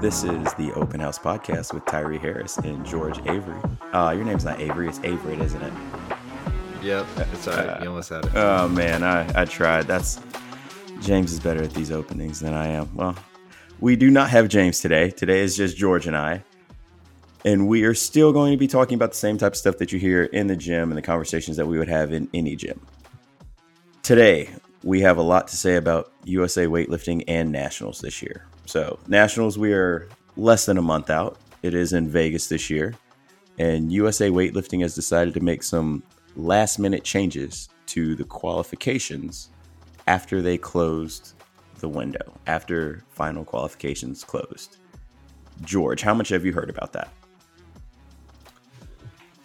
This is the Open House Podcast with Tyree Harris and George Avery. Uh, your name's not Avery, it's Avery, isn't it? Yep, it's all right. You almost had it. Oh man, I, I tried. That's James is better at these openings than I am. Well, we do not have James today. Today is just George and I. And we are still going to be talking about the same type of stuff that you hear in the gym and the conversations that we would have in any gym. Today, we have a lot to say about USA weightlifting and nationals this year. So, nationals, we are less than a month out. It is in Vegas this year. And USA weightlifting has decided to make some last minute changes to the qualifications after they closed the window, after final qualifications closed. George, how much have you heard about that?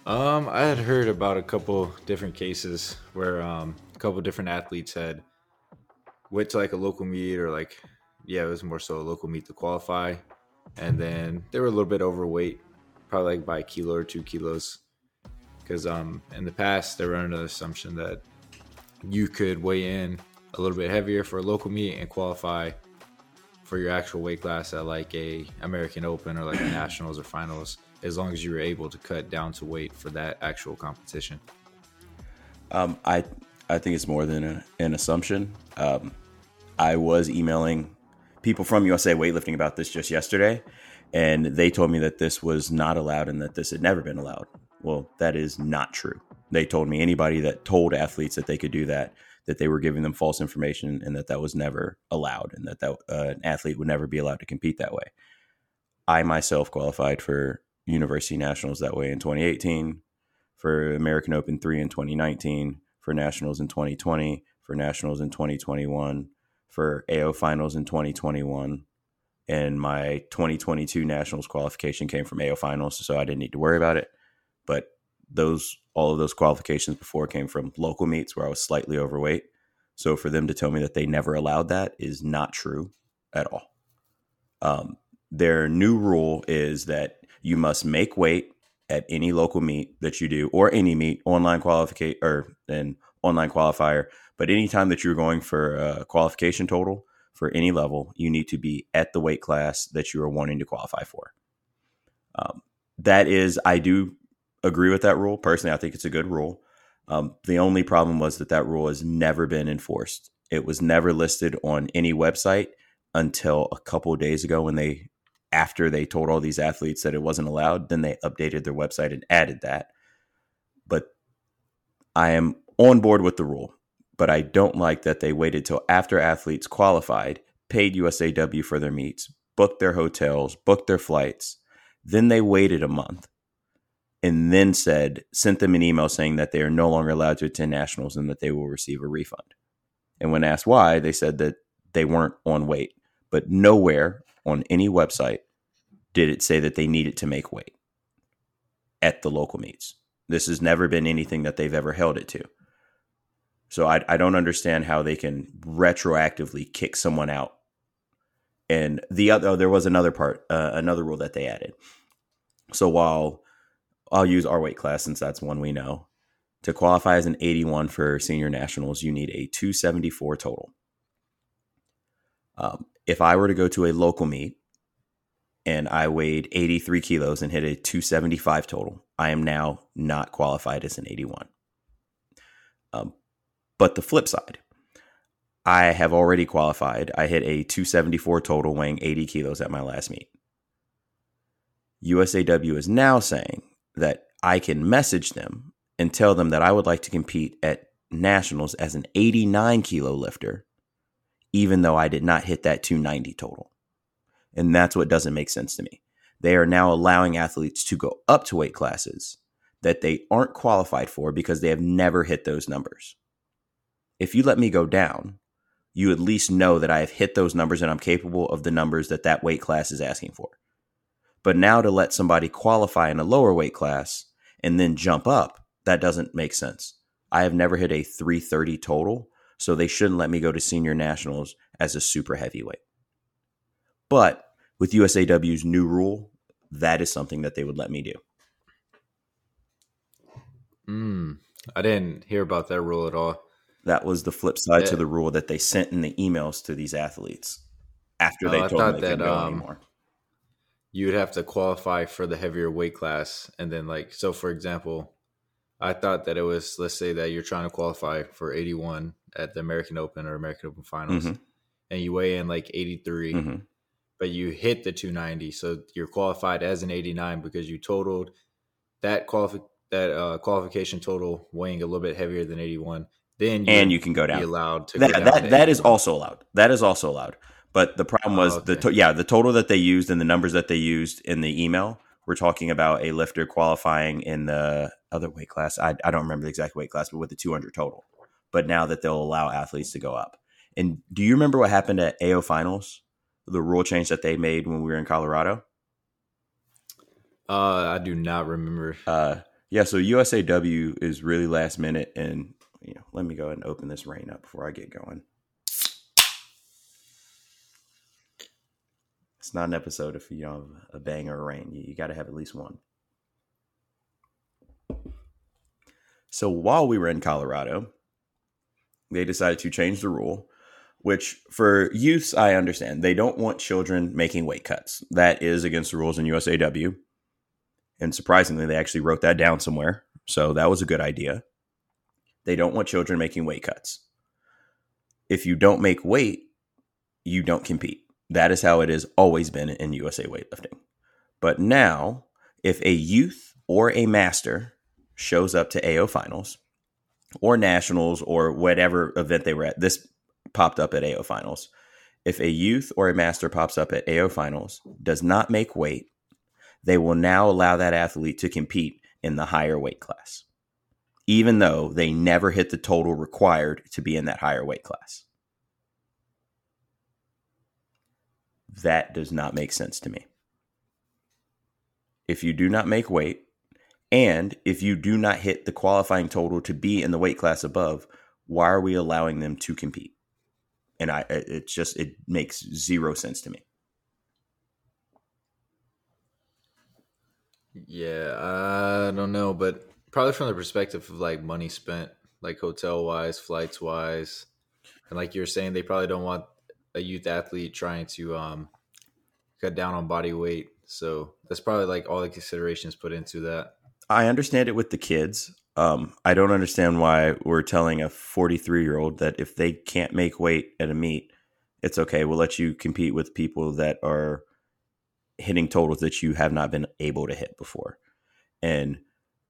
Um, I had heard about a couple different cases where um, couple different athletes had went to like a local meet or like yeah, it was more so a local meet to qualify, and then they were a little bit overweight, probably like by a kilo or two kilos, because um in the past they were under the assumption that you could weigh in a little bit heavier for a local meet and qualify for your actual weight class at like a American Open or like a nationals or finals as long as you were able to cut down to weight for that actual competition. Um, I I think it's more than a, an assumption. Um, I was emailing people from USA Weightlifting about this just yesterday, and they told me that this was not allowed and that this had never been allowed. Well, that is not true. They told me anybody that told athletes that they could do that, that they were giving them false information and that that was never allowed and that, that uh, an athlete would never be allowed to compete that way. I myself qualified for University Nationals that way in 2018, for American Open 3 in 2019, for Nationals in 2020, for Nationals in 2021, for AO Finals in 2021. And my 2022 Nationals qualification came from AO Finals, so I didn't need to worry about it. But those all of those qualifications before came from local meets where I was slightly overweight. So for them to tell me that they never allowed that is not true at all. Um, their new rule is that you must make weight at any local meet that you do or any meet online qualification or an online qualifier but anytime that you're going for a qualification total for any level, you need to be at the weight class that you are wanting to qualify for. Um, that is, I do agree with that rule. Personally, I think it's a good rule. Um, the only problem was that that rule has never been enforced. It was never listed on any website until a couple days ago when they, after they told all these athletes that it wasn't allowed, then they updated their website and added that. But I am on board with the rule but I don't like that they waited till after athletes qualified, paid USAW for their meets, booked their hotels, booked their flights. Then they waited a month and then said, sent them an email saying that they are no longer allowed to attend nationals and that they will receive a refund. And when asked why, they said that they weren't on weight. But nowhere on any website did it say that they needed to make weight at the local meets. This has never been anything that they've ever held it to. So I, I don't understand how they can retroactively kick someone out. And the other, oh, there was another part, uh, another rule that they added. So while I'll use our weight class since that's one we know, to qualify as an 81 for senior nationals, you need a 274 total. Um, if I were to go to a local meet and I weighed 83 kilos and hit a 275 total, I am now not qualified as an 81. Um, but the flip side, I have already qualified. I hit a 274 total, weighing 80 kilos at my last meet. USAW is now saying that I can message them and tell them that I would like to compete at nationals as an 89 kilo lifter, even though I did not hit that 290 total. And that's what doesn't make sense to me. They are now allowing athletes to go up to weight classes that they aren't qualified for because they have never hit those numbers if you let me go down, you at least know that I have hit those numbers and I'm capable of the numbers that that weight class is asking for. But now to let somebody qualify in a lower weight class and then jump up, that doesn't make sense. I have never hit a 330 total, so they shouldn't let me go to senior nationals as a super heavyweight. But with USAW's new rule, that is something that they would let me do. Mm, I didn't hear about that rule at all. That was the flip side Yeah. to the rule that they sent in the emails to these athletes after they Oh, I told them they couldn't that, go um, anymore. you would have to qualify for the heavier weight class and then like so for example i thought that it was let's say that you're trying to qualify for 81 at the american open or american open finals Mhm. and you weigh in like 83 Mhm. but you hit the 290 so you're qualified as an 89 because you totaled that qualifi- that uh, qualification total weighing a little bit heavier than 81 then And you can go be down. allowed to go That down that, that is also allowed. That is also allowed. But the problem was Oh, the to- yeah the total that they used and the numbers that they used in the email. We're talking about a lifter qualifying in the other weight class. I, I don't remember the exact weight class, but with the 200 total. But now that they'll allow athletes to go up. And do you remember what happened at AO finals? The rule change that they made when we were in Colorado. uh i do not remember Uh, yeah, so USAW is really last minute, and you know, let me go ahead and open this Reign up before I get going. It's not an episode if you don't have a bang or a Reign. You, you got to have at least one. So while we were in Colorado, they decided to change the rule, which for youths, I understand. They don't want children making weight cuts. That is against the rules in USAW. And surprisingly, they actually wrote that down somewhere. So that was a good idea. They don't want children making weight cuts. If you don't make weight, you don't compete. That is how it has always been in USA weightlifting. But now, if a youth or a master shows up to AO finals or nationals or whatever event they were at, this popped up at AO finals. If a youth or a master pops up at AO finals, does not make weight, they will now allow that athlete to compete in the higher weight class, even though they never hit the total required to be in that higher weight class. That does not make sense to me. If you do not make weight, and if you do not hit the qualifying total to be in the weight class above, why are we allowing them to compete? And I, it just it makes zero sense to me. Yeah, I don't know, but probably from the perspective of like money spent, like hotel wise, flights wise, and like you're saying, they probably don't want a youth athlete trying to um cut down on body weight. So that's probably like all the considerations put into that. I understand it with the kids. Um, I don't understand why we're telling a 43 year old that if they can't make weight at a meet, it's okay. We'll let you compete with people that are hitting totals that you have not been able to hit before. And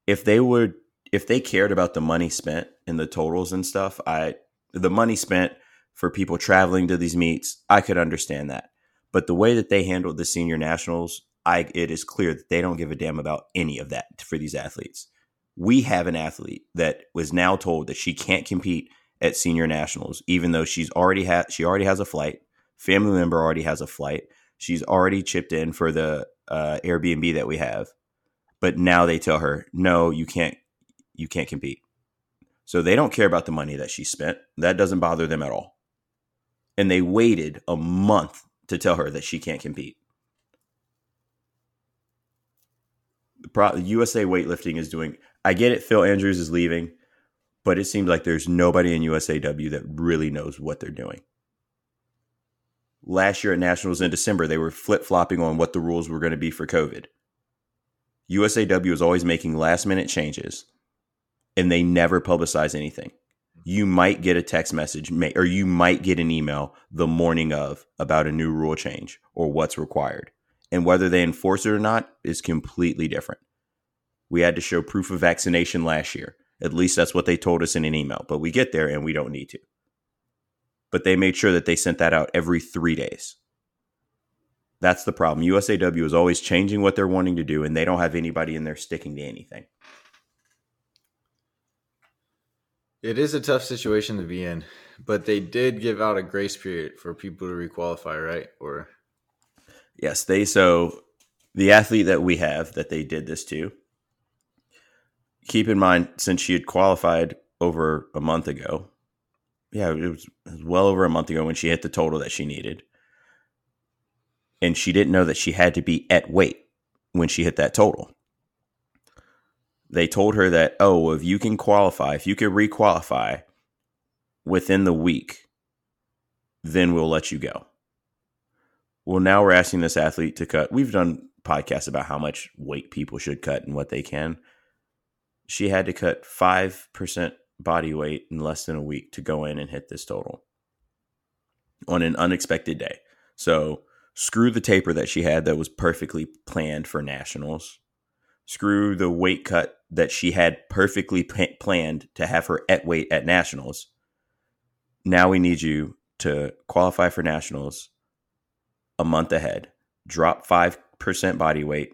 if they would, if they cared about the money spent in the totals and stuff, I, the money spent for people traveling to these meets, I could understand that. But the way that they handled the senior nationals, I it is clear that they don't give a damn about any of that for these athletes. We have an athlete that was now told that she can't compete at senior nationals, even though she's already had she already has a flight. Family member already has a flight. She's already chipped in for the uh, Airbnb that we have, but now they tell her, no, you can't, you can't compete. So they don't care about the money that she spent. That doesn't bother them at all. And they waited a month to tell her that she can't compete. Pro- USA weightlifting is doing. I get it. Phil Andrews is leaving, but it seems like there's nobody in USAW that really knows what they're doing. Last year at Nationals in December, they were flip flopping on what the rules were going to be for COVID. USAW is always making last minute changes, and they never publicize anything. You might get a text message, or you might get an email the morning of about a new rule change or what's required and whether they enforce it or not is completely different. We had to show proof of vaccination last year. At least that's what they told us in an email, but we get there and we don't need to. But they made sure that they sent that out every three days. That's the problem. USAW is always changing what they're wanting to do, and they don't have anybody in there sticking to anything. It is a tough situation to be in, but they did give out a grace period for people to requalify, right? Or Yes, they so the athlete that we have that they did this to. Keep in mind, since she had qualified over a month ago, yeah, it was, well over a month ago when she hit the total that she needed, and she didn't know that she had to be at weight when she hit that total. They told her that, oh, if you can qualify, if you can requalify, within the week, then we'll let you go. Well, now we're asking this athlete to cut. We've done podcasts about how much weight people should cut and what they can. She had to cut 5% body weight in less than a week to go in and hit this total on an unexpected day. So, screw the taper that she had that was perfectly planned for nationals. Screw the weight cut that she had perfectly p- planned to have her at weight at nationals. Now we need you to qualify for nationals a month ahead, drop 5% body weight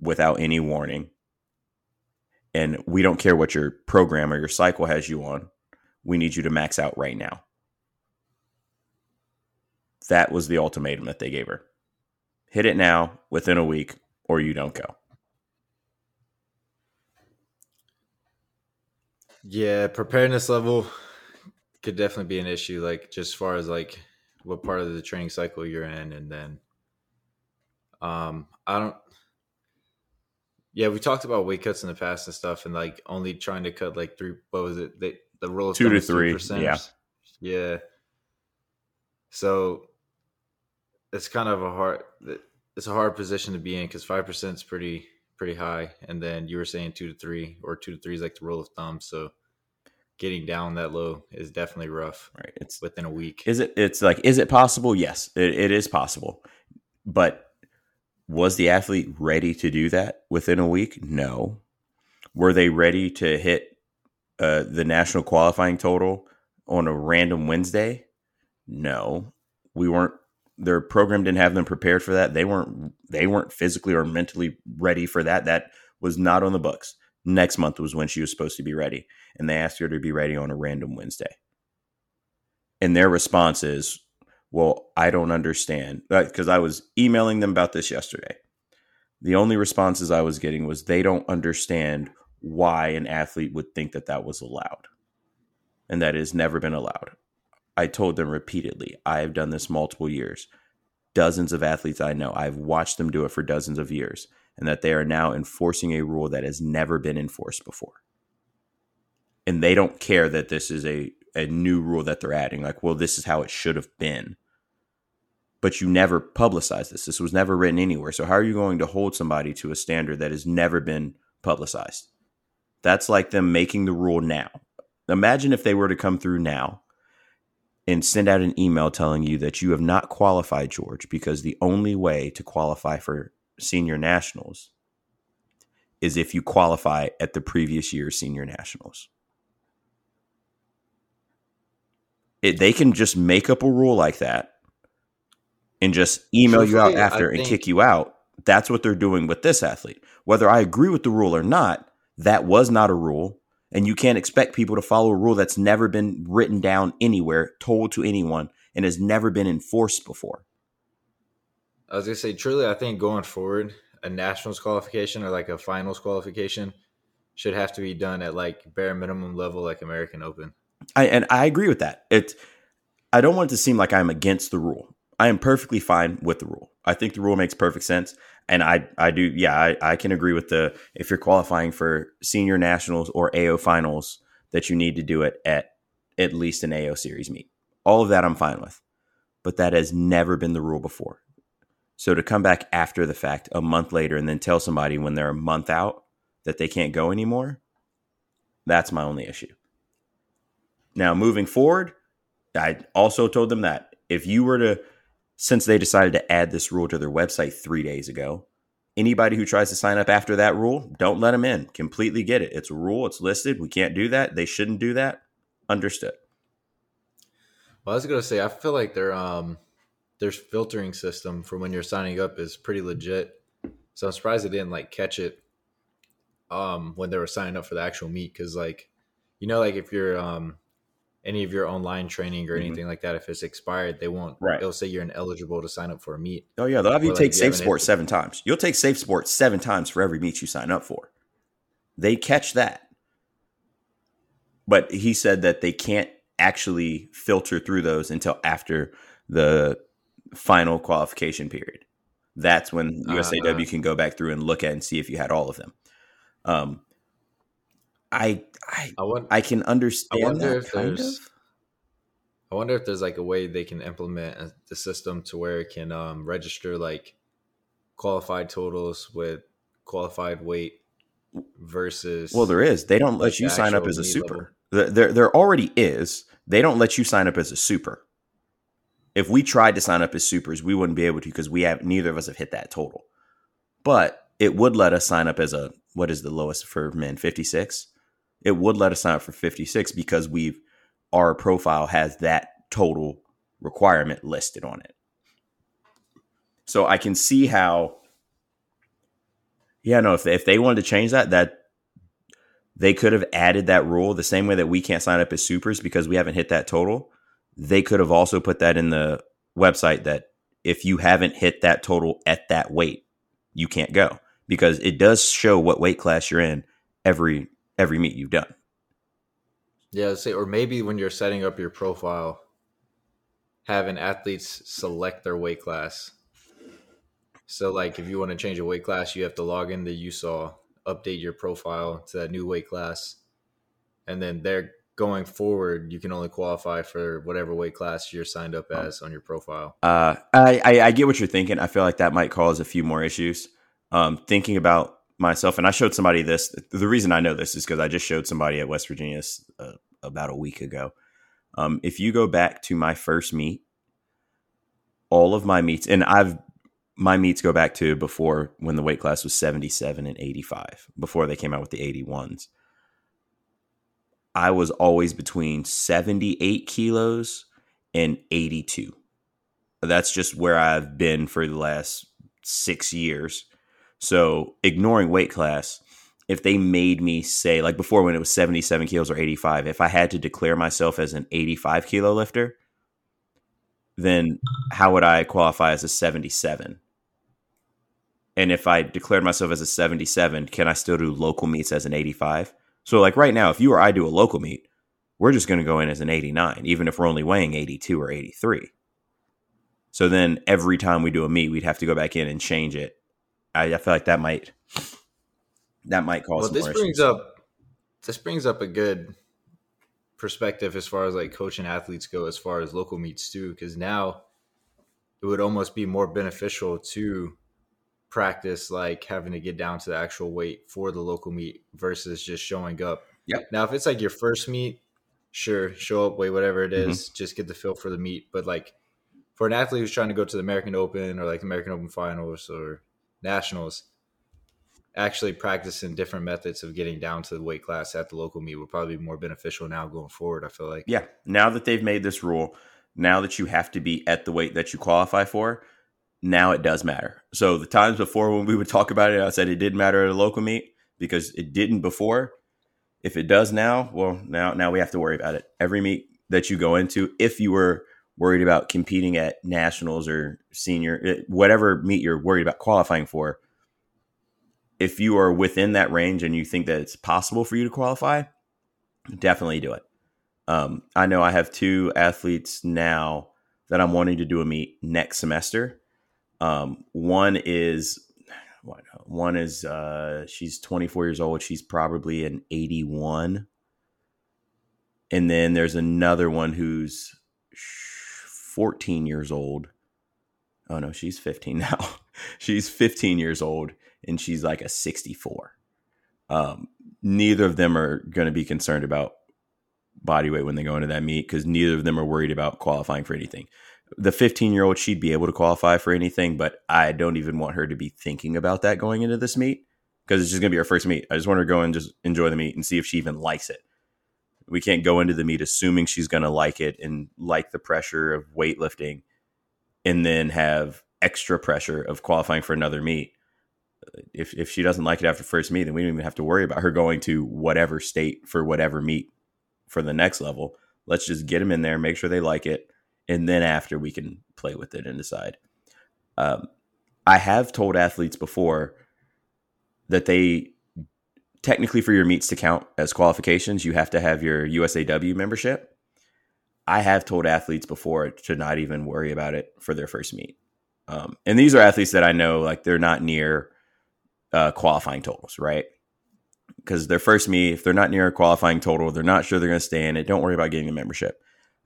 without any warning. And we don't care what your program or your cycle has you on. We need you to max out right now. That was the ultimatum that they gave her. Hit it now within a week, or you don't go. Yeah, preparedness level could definitely be an issue. Like just as far as like what part of the training cycle you're in, and then um, I don't. Yeah, we talked about weight cuts in the past and stuff, and like only trying to cut like three. What was it? They, the rule of Two to three, 3%. yeah. yeah. So it's kind of a hard. It's a hard position to be in because five percent is pretty pretty high, and then you were saying two to three, or two to three is like the rule of thumb. So getting down that low is definitely rough Right. It's within a week. Is it? It's like, is it possible? Yes, it, it is possible. But was the athlete ready to do that within a week? No. Were they ready to hit uh, the national qualifying total on a random Wednesday? No. We weren't. Their program didn't have them prepared for that. They weren't. They weren't physically or mentally ready for that. That was not on the books. Next month was when she was supposed to be ready, and they asked her to be ready on a random Wednesday and their response is, "Well, I don't understand." Uh, because I was emailing them about this yesterday. The only responses I was getting was they don't understand why an athlete would think that that was allowed, and that has never been allowed. I told them repeatedly, I have done this multiple years. Dozens of athletes I know, I've watched them do it for dozens of years, and that they are now enforcing a rule that has never been enforced before and they don't care that this is a, a new rule that they're adding. Like, well, this is how it should have been. But you never publicized this. This was never written anywhere. So how are you going to hold somebody to a standard that has never been publicized? That's like them making the rule now. Imagine if they were to come through now and send out an email telling you that you have not qualified, George, because the only way to qualify for senior nationals is if you qualify at the previous year's senior nationals. It, they can just make up a rule like that and just email you out Truthfully, I after and think- kick you out. That's what they're doing with this athlete. Whether I agree with the rule or not, that was not a rule. And you can't expect people to follow a rule that's never been written down anywhere, told to anyone, and has never been enforced before. I was gonna say, truly, I think going forward, a nationals qualification or like a finals qualification should have to be done at like bare minimum level, like American Open. I and I agree with that. It I don't want it to seem like I'm against the rule. I am perfectly fine with the rule. I think the rule makes perfect sense. And I I do yeah, I, I can agree with the if you're qualifying for senior nationals or AO finals that you need to do it at at least an AO series meet. All of that I'm fine with. But that has never been the rule before. So to come back after the fact a month later and then tell somebody when they're a month out that they can't go anymore, that's my only issue. Now, moving forward, I also told them that if you were to, since they decided to add this rule to their website three days ago, anybody who tries to sign up after that rule, don't let them in. Completely get it. It's a rule, it's listed. We can't do that. They shouldn't do that. Understood. Well, I was gonna say, I feel like their um their filtering system for when you're signing up is pretty legit. So I'm surprised they didn't like catch it um when they were signing up for the actual meet because like you know like if you're um any of your online training or Mhm. anything like that if it's expired they won't Right. it'll say you're ineligible to sign up for a meet Oh, yeah. They'll have you like, take you Safe an Sports seven times. You'll take Safe Sports seven times for every meet you sign up for. They catch that. But he said that they can't actually filter through those until after the final qualification period. That's when USAW Uh. can go back through and look at and see if you had all of them. Um, I I I want I can understand wonder that if kind there's- of. I wonder if there's like a way they can implement the system to where it can um, register like qualified totals with qualified weight versus. Well, there is. They don't let you sign up as a super. Level. There, there already is. They don't let you sign up as a super. If we tried to sign up as supers, we wouldn't be able to because we have neither of us have hit that total. But it would let us sign up as a what is the lowest for men? Fifty six. It would let us sign up for fifty six because we've our profile has that total requirement listed on it. So I can see how, yeah, no, if they, if they wanted to change that, that they could have added that rule the same way that we can't sign up as supers because we haven't hit that total. They could have also put that in the website that if you haven't hit that total at that weight, you can't go because it does show what weight class you're in every every meet you've done. Yeah, say, or maybe when you're setting up your profile, having athletes select their weight class. So, like, if you want to change a weight class, you have to log in the USAW, update your profile to that new weight class, and then they're going forward. You can only qualify for whatever weight class you're signed up as on your profile. Uh, I, I, I get what you're thinking. I feel like that might cause a few more issues. Um, thinking about myself, and I showed somebody this. The reason I know this is because I just showed somebody at West Virginia uh, about a week ago. Um, if you go back to my first meet, all of my meets, and I've my meets go back to before when the weight class was 77 and 85, before they came out with the 81s. I was always between 78 kilos and 82. That's just where I've been for the last six years. So ignoring weight class, if they made me say, like before when it was 77 kilos or 85, if I had to declare myself as an 85 kilo lifter, then how would I qualify as a 77? And if I declared myself as a 77, can I still do local meets as an 85? So, like right now, if you or I do a local meet, we're just going to go in as an 89, even if we're only weighing 82 or 83. So then every time we do a meet, we'd have to go back in and change it I, I feel like that might that might cause. Well, this brings issues. up this brings up a good perspective as far as like coaching athletes go, as far as local meets too, because now it would almost be more beneficial to practice like having to get down to the actual weight for the local meet versus just showing up. Yep. Now, if it's like your first meet, sure, show up, weigh whatever it is, mm-hmm. just get the feel for the meet. But like for an athlete who's trying to go to the American Open or like the American Open Finals or nationals actually practicing different methods of getting down to the weight class at the local meet would probably be more beneficial now going forward. I feel like. Yeah. Now that they've made this rule, now that you have to be at the weight that you qualify for, now it does matter. So the times before when we would talk about it, I said it didn't matter at a local meet because it didn't before. If it does now, well, now now we have to worry about it. Every meet that you go into, if you were worried about competing at nationals or senior, eh, whatever meet you're worried about qualifying for, if you are within that range and you think that it's possible for you to qualify, definitely do it. Um, I know I have two athletes now that I'm wanting to do a meet next semester. Um, one is one is uh, she's 24 years old. She's probably an 81, and then there's another one who's 14 years old. Oh no, she's 15 now. she's 15 years old and she's like a 64. Um, neither of them are going to be concerned about body weight when they go into that meet because neither of them are worried about qualifying for anything. The 15 year old, she'd be able to qualify for anything, but I don't even want her to be thinking about that going into this meet because it's just going to be her first meet. I just want her to go and just enjoy the meet and see if she even likes it we can't go into the meet assuming she's going to like it and like the pressure of weightlifting and then have extra pressure of qualifying for another meet. If if she doesn't like it after first meet then we don't even have to worry about her going to whatever state for whatever meet for the next level. Let's just get them in there make sure they like it and then after we can play with it and decide. Um, i have told athletes before that they technically for your meets to count as qualifications, you have to have your USAW membership. I have told athletes before to not even worry about it for their first meet. Um, and these are athletes that I know like they're not near uh, qualifying totals, right? Because their first meet, if they're not near a qualifying total, they're not sure they're going to stay in it. Don't worry about getting a membership.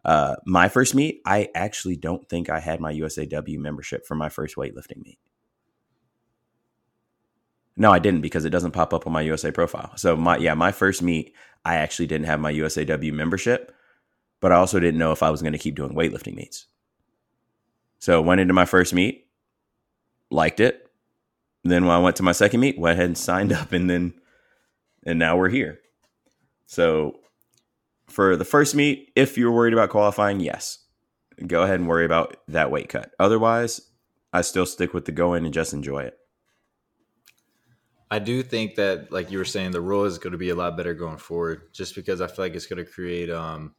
Uh, my first meet, I actually don't think I had my USAW membership for my first weightlifting meet. No, I didn't because it doesn't pop up on my USA profile. So my yeah, my first meet, I actually didn't have my USAW membership, but I also didn't know if I was going to keep doing weightlifting meets. So went into my first meet, liked it. Then when I went to my second meet, went ahead and signed up, and then and now we're here. So for the first meet, if you're worried about qualifying, yes, go ahead and worry about that weight cut. Otherwise, I still stick with the go in and just enjoy it. I do think that, like you were saying, the rule is going to be a lot better going forward, just because I feel like it's going to create um,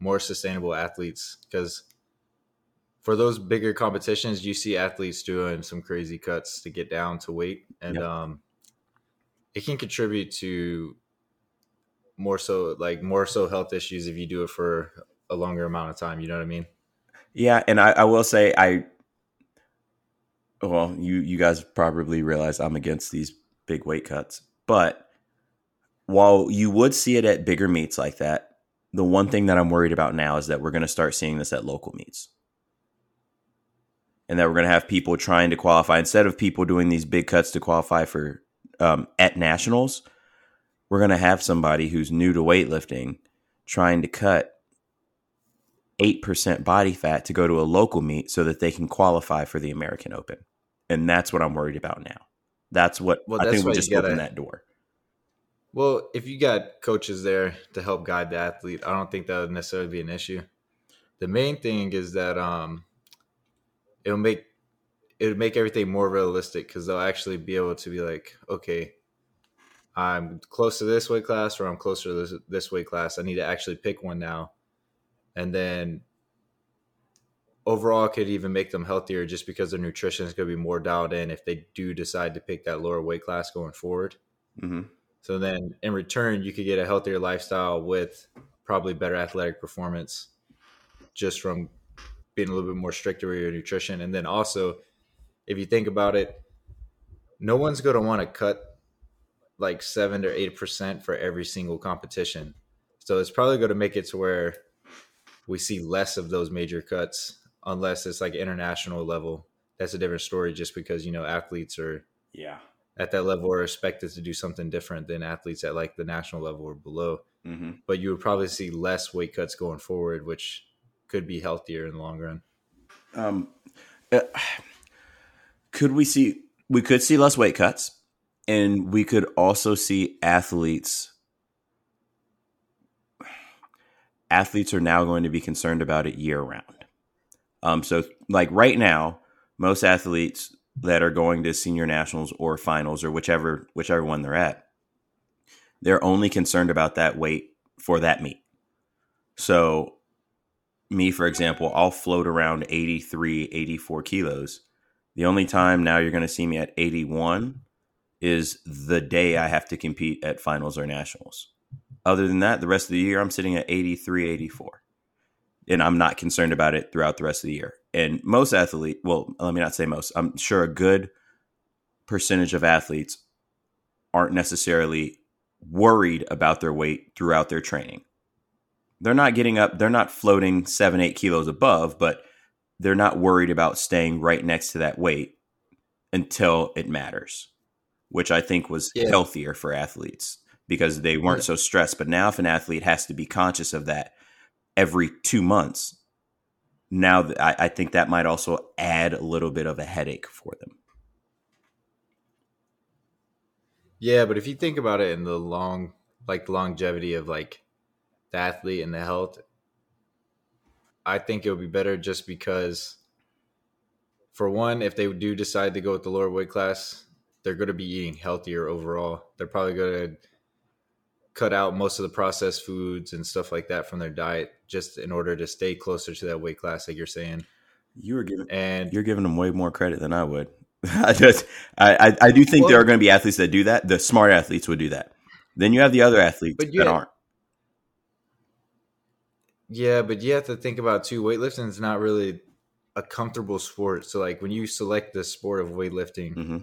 more sustainable athletes. Because for those bigger competitions, you see athletes doing some crazy cuts to get down to weight, and yep. um, it can contribute to more so like more so health issues if you do it for a longer amount of time. You know what I mean? Yeah, and I, I will say I well, you you guys probably realize I'm against these big weight cuts, but while you would see it at bigger meets like that, the one thing that I'm worried about now is that we're going to start seeing this at local meets. And that we're going to have people trying to qualify instead of people doing these big cuts to qualify for um, at nationals. We're going to have somebody who's new to weightlifting trying to cut 8% body fat to go to a local meet so that they can qualify for the American Open. And that's what I'm worried about now. That's what well, I think we just gotta, opened that door. Well, if you got coaches there to help guide the athlete, I don't think that would necessarily be an issue. The main thing is that um, it'll make it'll make everything more realistic because they'll actually be able to be like, okay, I'm close to this weight class or I'm closer to this, this weight class. I need to actually pick one now and then overall could even make them healthier just because their nutrition is going to be more dialed in if they do decide to pick that lower weight class going forward. Mm-hmm. So then in return, you could get a healthier lifestyle with probably better athletic performance just from being a little bit more stricter with your nutrition. And then also, if you think about it, no one's going to want to cut like seven to eight percent for every single competition. So it's probably going to make it to where we see less of those major cuts unless it's like international level. That's a different story just because, you know, athletes are yeah at that level are expected to do something different than athletes at like the national level or below. Mm-hmm. But you would probably see less weight cuts going forward, which could be healthier in the long run. Um, uh, could we see? We could see less weight cuts, and we could also see athletes athletes are now going to be concerned about it year round. Um, so, like right now, most athletes that are going to senior nationals or finals or whichever whichever one they're at, they're only concerned about that weight for that meet. So, me, for example, I'll float around 83, 84 kilos. The only time now you're going to see me at 81 is the day I have to compete at finals or nationals. Other than that, the rest of the year, I'm sitting at 83, 84. And I'm not concerned about it throughout the rest of the year. And most athletes, well, let me not say most, I'm sure a good percentage of athletes aren't necessarily worried about their weight throughout their training. They're not getting up, they're not floating seven, eight kilos above, but they're not worried about staying right next to that weight until it matters, which I think was yeah. healthier for athletes because they weren't so stressed. But now, if an athlete has to be conscious of that every two months, now I, I think that might also add a little bit of a headache for them. Yeah, but if you think about it in the long, like longevity of like the athlete and the health, I think it would be better just because, for one, if they do decide to go with the lower weight class, they're going to be eating healthier overall. They're probably going to cut out most of the processed foods and stuff like that from their diet just in order to stay closer to that weight class like you're saying? You were giving and you're giving them way more credit than i would. I just I, I, I do think well, there are going to be athletes that do that. The smart athletes would do that. Then you have the other athletes that aren't. Yeah but you have to think about too weightlifting is not really a comfortable sport. So like when you select the sport of weightlifting mm-hmm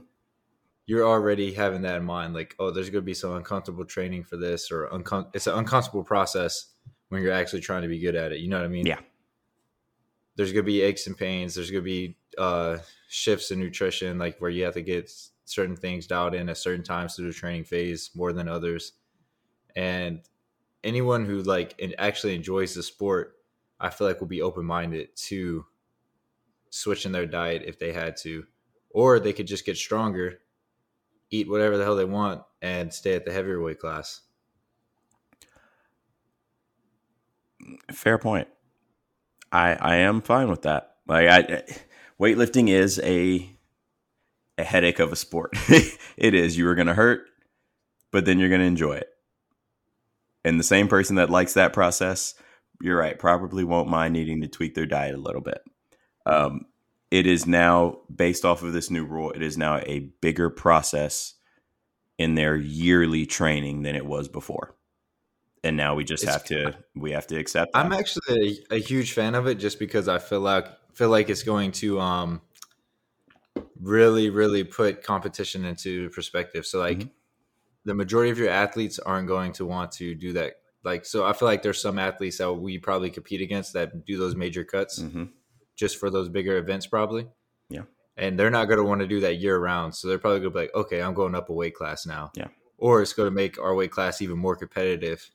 you're already having that in mind like oh there's going to be some uncomfortable training for this or uncom- it's an uncomfortable process when you're actually trying to be good at it. You know what I mean? Yeah. There's gonna be aches and pains. There's gonna be uh, shifts in nutrition, like where you have to get certain things dialed in at certain times through the training phase more than others. And anyone who like and actually enjoys the sport, I feel like will be open minded to switching their diet if they had to, or they could just get stronger, eat whatever the hell they want, and stay at the heavier weight class. Fair point. I I am fine with that. Like I, weightlifting is a a headache of a sport. it is. You are going to hurt, but then you're going to enjoy it. And the same person that likes that process, you're right, probably won't mind needing to tweak their diet a little bit. Um, it is now based off of this new rule. It is now a bigger process in their yearly training than it was before and now we just it's, have to we have to accept that. i'm actually a, a, huge fan of it just because i feel like feel like it's going to um really really put competition into perspective so like mm-hmm. the majority of your athletes aren't going to want to do that like so i feel like there's some athletes that we probably compete against that do those major cuts mm-hmm. Just for those bigger events probably. Yeah. And they're not going to want to do that year round so they're probably going to be like okay i'm going up a weight class now. Yeah. Or it's going to make our weight class even more competitive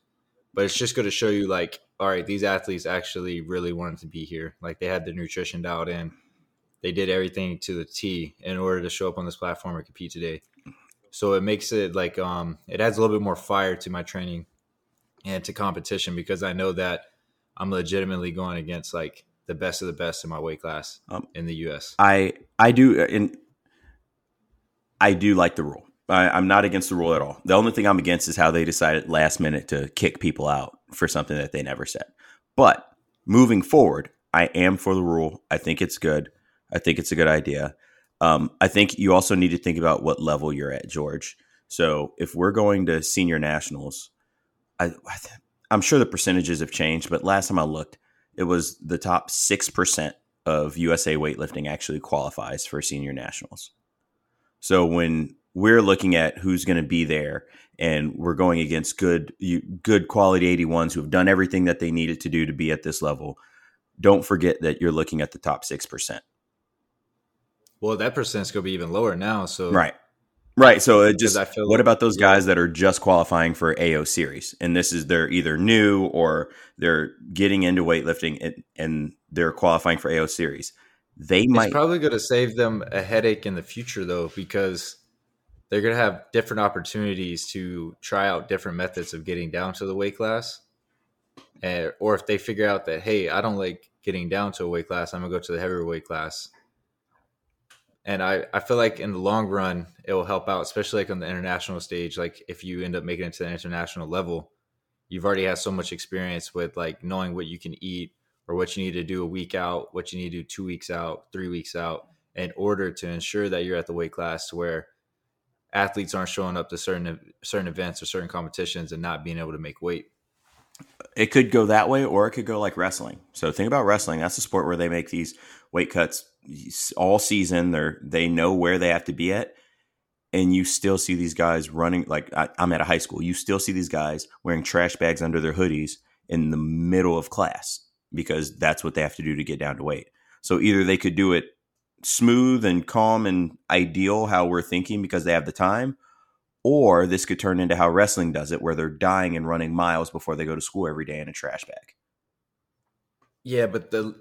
but it's just going to show you like all right these athletes actually really wanted to be here. Like they had their nutrition dialed in. They did everything to the t in order to show up on this platform and compete today. So it makes it like um it adds a little bit more fire to my training and to competition because i know that i'm legitimately going against like the best of the best in my weight class um, in the us i i do in i do like the rule I, I'm not against the rule at all. The only thing I'm against is how they decided last minute to kick people out for something that they never said. But moving forward, I am for the rule. I think it's good. I think it's a good idea. Um, I think you also need to think about what level you're at, George. So if we're going to senior nationals, I, I'm sure the percentages have changed, but last time I looked, it was the top six percent of USA weightlifting actually qualifies for senior nationals. So when we're looking at who's going to be there and we're going against good good quality 81s who have done everything that they needed to do to be at this level don't forget that you're looking at the top 6% well that percent's going to be even lower now so right right so it just what about those guys that are just qualifying for ao series and this is they're either new or they're getting into weightlifting and, and they're qualifying for ao series they it's might probably going to save them a headache in the future though because they're going to have different opportunities to try out different methods of getting down to the weight class. And, or if they figure out that, hey, I don't like getting down to a weight class, I'm going to go to the heavier weight class. And I, I feel like in the long run, it will help out, especially like on the international stage. Like if you end up making it to the international level, you've already had so much experience with like knowing what you can eat or what you need to do a week out, what you need to do two weeks out, three weeks out, in order to ensure that you're at the weight class where athletes aren't showing up to certain certain events or certain competitions and not being able to make weight. It could go that way, or it could go like wrestling. So think about wrestling. That's a sport where they make these weight cuts all season. They're they know where they have to be at, and you still see these guys running. Like I, I'm at a high school, you still see these guys wearing trash bags under their hoodies in the middle of class because that's what they have to do to get down to weight. So either they could do it smooth and calm and ideal how we're thinking because they have the time or this could turn into how wrestling does it where they're dying and running miles before they go to school every day in a trash bag yeah but the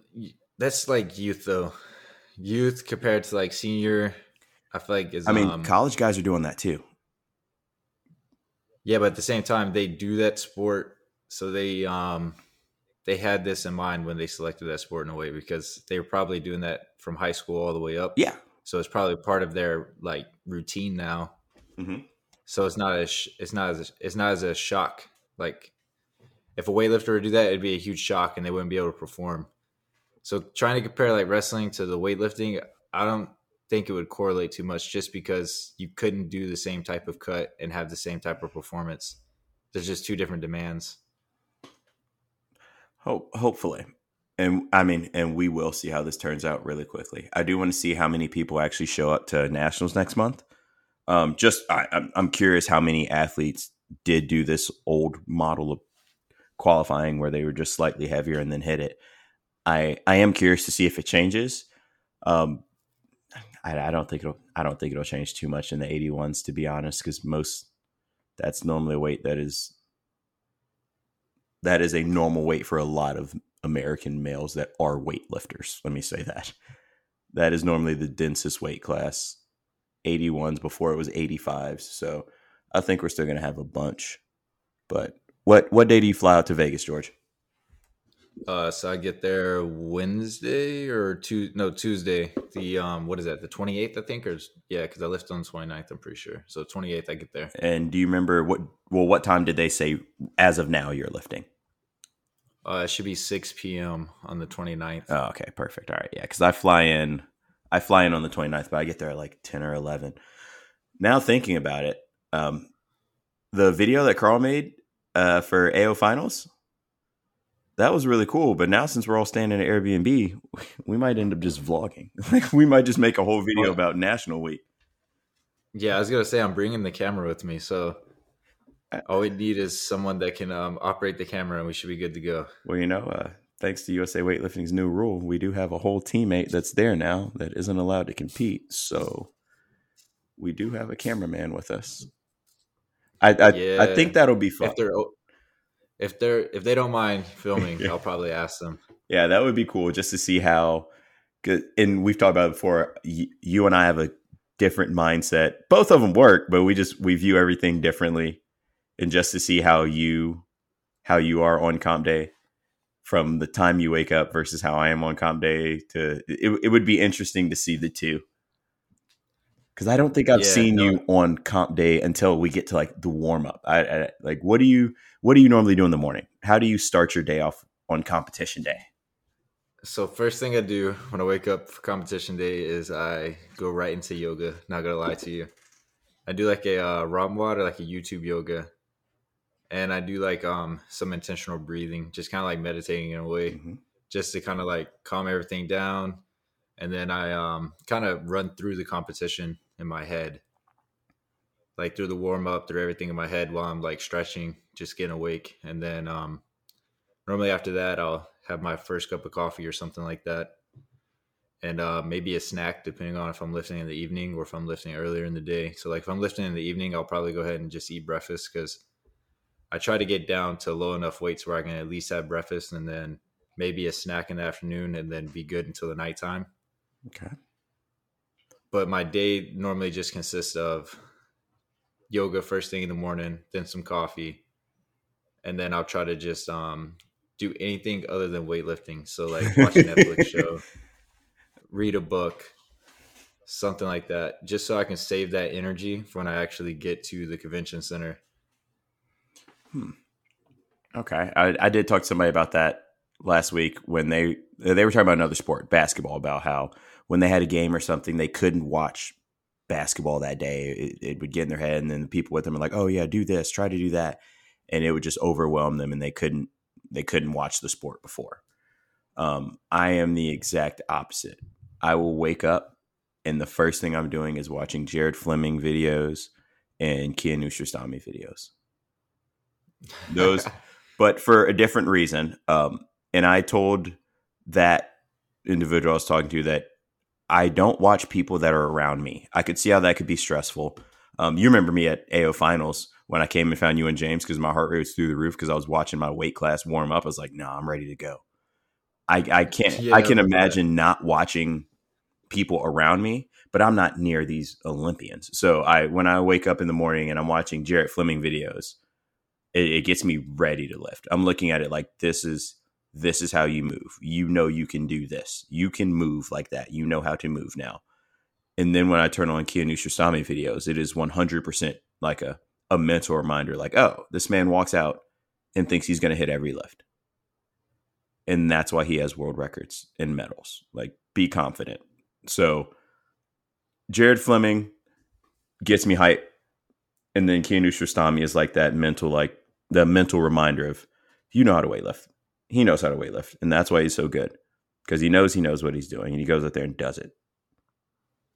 that's like youth though youth compared to like senior i feel like is i mean um, college guys are doing that too yeah but at the same time they do that sport so they um they had this in mind when they selected that sport in a way because they were probably doing that from high school all the way up. Yeah. So it's probably part of their like routine now. Mm-hmm. So it's not as it's not as it's not as a shock. Like if a weightlifter would do that, it'd be a huge shock and they wouldn't be able to perform. So trying to compare like wrestling to the weightlifting, I don't think it would correlate too much just because you couldn't do the same type of cut and have the same type of performance. There's just two different demands. Hope, hopefully. And I mean, and we will see how this turns out really quickly. I do want to see how many people actually show up to nationals next month. Um, just I, I'm curious how many athletes did do this old model of qualifying where they were just slightly heavier and then hit it. I I am curious to see if it changes. Um, I, I don't think it'll I don't think it'll change too much in the 81s to be honest, because most that's normally a weight that is that is a normal weight for a lot of American males that are weightlifters. Let me say that. That is normally the densest weight class. 81s before it was 85s. So I think we're still going to have a bunch. But what what day do you fly out to Vegas, George? Uh, so I get there Wednesday or two? No, Tuesday. The um, what is that? The twenty eighth, I think, or yeah, because I left on the 29th, I'm pretty sure. So twenty eighth, I get there. And do you remember what? Well, what time did they say as of now you're lifting? Uh, it should be six p.m. on the 29th. Oh, okay, perfect. All right, yeah, because I fly in, I fly in on the 29th, but I get there at like ten or eleven. Now thinking about it, um, the video that Carl made uh, for AO finals that was really cool. But now since we're all staying in an Airbnb, we might end up just vlogging. Like we might just make a whole video about National Week. Yeah, I was gonna say I'm bringing the camera with me, so all we need is someone that can um, operate the camera, and we should be good to go. Well, you know, uh, thanks to USA Weightlifting's new rule, we do have a whole teammate that's there now that isn't allowed to compete. So we do have a cameraman with us. I I, yeah. I think that'll be fun. If they're if they're if they don't mind filming, yeah. I'll probably ask them. Yeah, that would be cool just to see how. And we've talked about it before. You and I have a different mindset. Both of them work, but we just we view everything differently, and just to see how you how you are on comp day from the time you wake up versus how I am on comp day to it, it would be interesting to see the two because I don't think I've yeah, seen no. you on comp day until we get to like the warm up. I, I, like what do you what do you normally do in the morning? How do you start your day off on competition day? So first thing I do when I wake up for competition day is I go right into yoga. Not gonna lie to you, I do like a uh, ROMWOD or like a YouTube yoga, and I do like um some intentional breathing, just kind of like meditating in a way, mm-hmm. just to kind of like calm everything down, and then I um kind of run through the competition in my head, like through the warm up, through everything in my head while I'm like stretching, just getting awake. And then um, normally after that, I'll have my first cup of coffee or something like that. And uh, maybe a snack, depending on if I'm lifting in the evening or if I'm lifting earlier in the day. So, like, if I'm lifting in the evening, I'll probably go ahead and just eat breakfast because I try to get down to low enough weights where I can at least have breakfast and then maybe a snack in the afternoon and then be good until the nighttime. Okay but my day normally just consists of yoga first thing in the morning, then some coffee, and then I'll try to just um, do anything other than weightlifting. So like watch a Netflix show, read a book, something like that, just so I can save that energy for when I actually get to the convention center. Hmm. Okay, I, I did talk to somebody about that last week when they they were talking about another sport, basketball, about how when they had a game or something, they couldn't watch basketball that day. It, it, would get in their head, and then the people with them are like, "Oh yeah, do this, try to do that," and it would just overwhelm them, and they couldn't they couldn't watch the sport before. Um, I am the exact opposite. I will wake up, and the first thing I'm doing is watching Jared Fleming videos and Kianoush Rostami videos. Those, but for a different reason. Um, and I told that individual I was talking to that I don't watch people that are around me. I could see how that could be stressful. Um, you remember me at AO finals when I came and found you and James because my heart rate was through the roof because I was watching my weight class warm up. I was like, no, nah, I'm ready to go. I, I can't, yeah, I can imagine not watching people around me, but I'm not near these Olympians. So I, when I wake up in the morning and I'm watching Jared Fleming videos, it, it gets me ready to lift. I'm looking at it like this is this is how you move. You know you can do this. You can move like that. You know how to move now. And then when I turn on Kianoush Rostami videos, it is 100% like a, a mental reminder like, oh, this man walks out and thinks he's going to hit every lift. And that's why he has world records and medals. Like, be confident. So, Jared Fleming gets me hype. And then Kianoush Rostami is like that mental, like the mental reminder of, you know how to weight lift he knows how to weightlift, and that's why he's so good because he knows he knows what he's doing, and he goes out there and does it.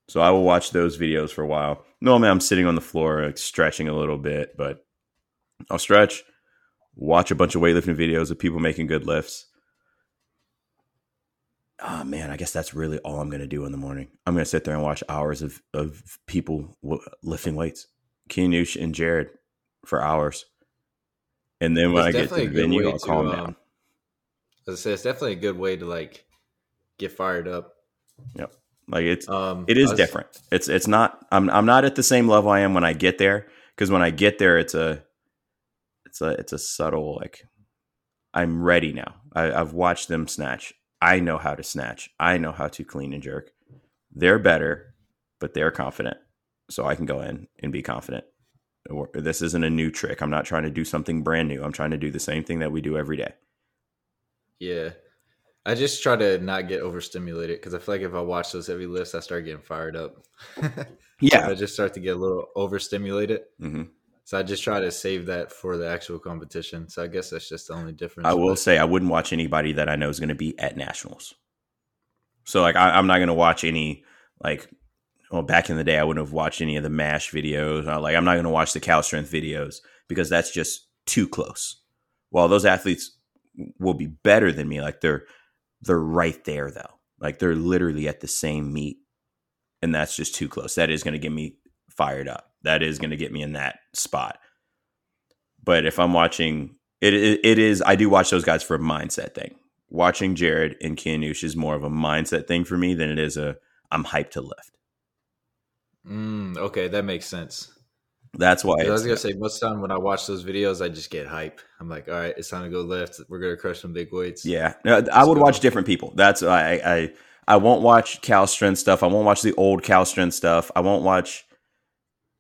So I will watch those videos for a while. Normally, I'm sitting on the floor, like, stretching a little bit, but I'll stretch, watch a bunch of weightlifting videos of people making good lifts. Oh man, I guess that's really all I'm going to do in the morning. I'm going to sit there and watch hours of, of people w- lifting weights. Kianoush and Jared for hours. And then when It's I get to the venue, I'll to, calm um, down. I say, it's definitely a good way to like get fired up. Yep. Like it's Um, it is was- different. It's it's not I'm I'm not at the same level I am when I get there because when I get there it's a it's a it's a subtle like I'm ready now. I, I've watched them snatch. I know how to snatch. I know how to clean and jerk. They're better, but they're confident. So I can go in and be confident. This isn't a new trick. I'm not trying to do something brand new. I'm trying to do the same thing that we do every day. Yeah. I just try to not get overstimulated because I feel like if I watch those heavy lifts, I start getting fired up. Yeah. I just start to get a little overstimulated. hmm So I just try to save that for the actual competition. So I guess that's just the only difference. I will but- say I wouldn't watch anybody that I know is going to be at nationals. So like I, I'm not going to watch any like well back in the day I wouldn't have watched any of the Mash videos. Like I'm not going to watch the Cal Strength videos because that's just too close. While those athletes will be better than me, like they're they're right there though. Like they're literally at the same meet, and that's just too close. That is going to get me fired up. That is going to get me in that spot. But if I'm watching, it, it it is. I do watch those guys for a mindset thing. Watching Jared and Kianoush is more of a mindset thing for me than it is a I'm hyped to lift. Mm, okay, that makes sense. That's why I was gonna say most time when I watch those videos, I just get hype. I'm like, all right, it's time to go lift. We're gonna crush some big weights. Yeah, No, I would go. watch different people. That's I I I won't watch Cal Strength stuff. I won't watch the old Cal Strength stuff. I won't watch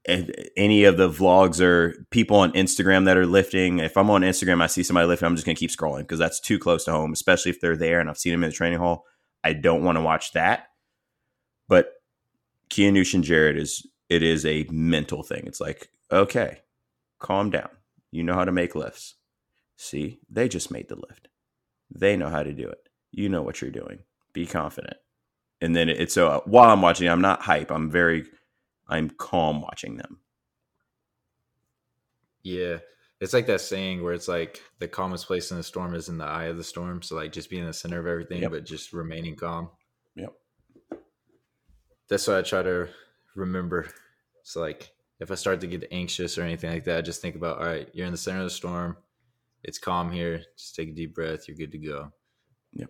any of the vlogs or people on Instagram that are lifting. If I'm on Instagram, I see somebody lifting, I'm just gonna keep scrolling because that's too close to home. Especially if they're there and I've seen them in the training hall. I don't want to watch that. But Kianoush and Jared is it is a mental thing. It's like okay, calm down. You know how to make lifts. See, they just made the lift. They know how to do it. You know what you're doing. Be confident. And then it's so uh, while I'm watching, I'm not hype. I'm very, I'm calm watching them. Yeah. It's like that saying where it's like the calmest place in the storm is in the eye of the storm. So like just be in the center of everything, Yep. but just remaining calm. Yep. That's what I try to remember. So like if I start to get anxious or anything like that, just think about all right, you're in the center of the storm. It's calm here. Just take a deep breath. You're good to go. Yep.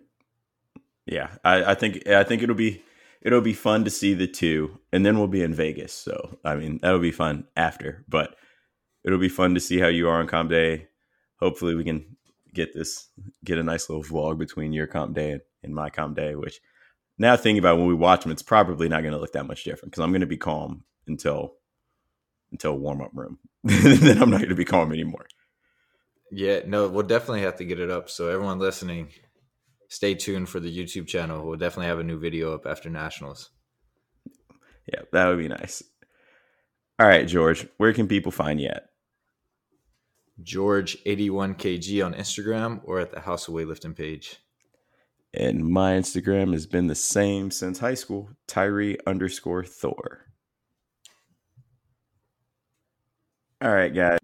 Yeah, I, I think I think it'll be it'll be fun to see the two, and then we'll be in Vegas. So I mean that'll be fun after, but it'll be fun to see how you are on comp day. Hopefully, we can get this get a nice little vlog between your comp day and, and my comp day. Which now thinking about it, when we watch them, it's probably not going to look that much different because I'm going to be calm until until warm up room. then I'm not going to be calm anymore. Yeah, no, we'll definitely have to get it up. So everyone listening, stay tuned for the YouTube channel. We'll definitely have a new video up after nationals. Yeah, that would be nice. All right, George, where can people find you at? George81kg on Instagram or at the House of Weightlifting page. And my Instagram has been the same since high school, Tyree underscore Thor. All right, guys.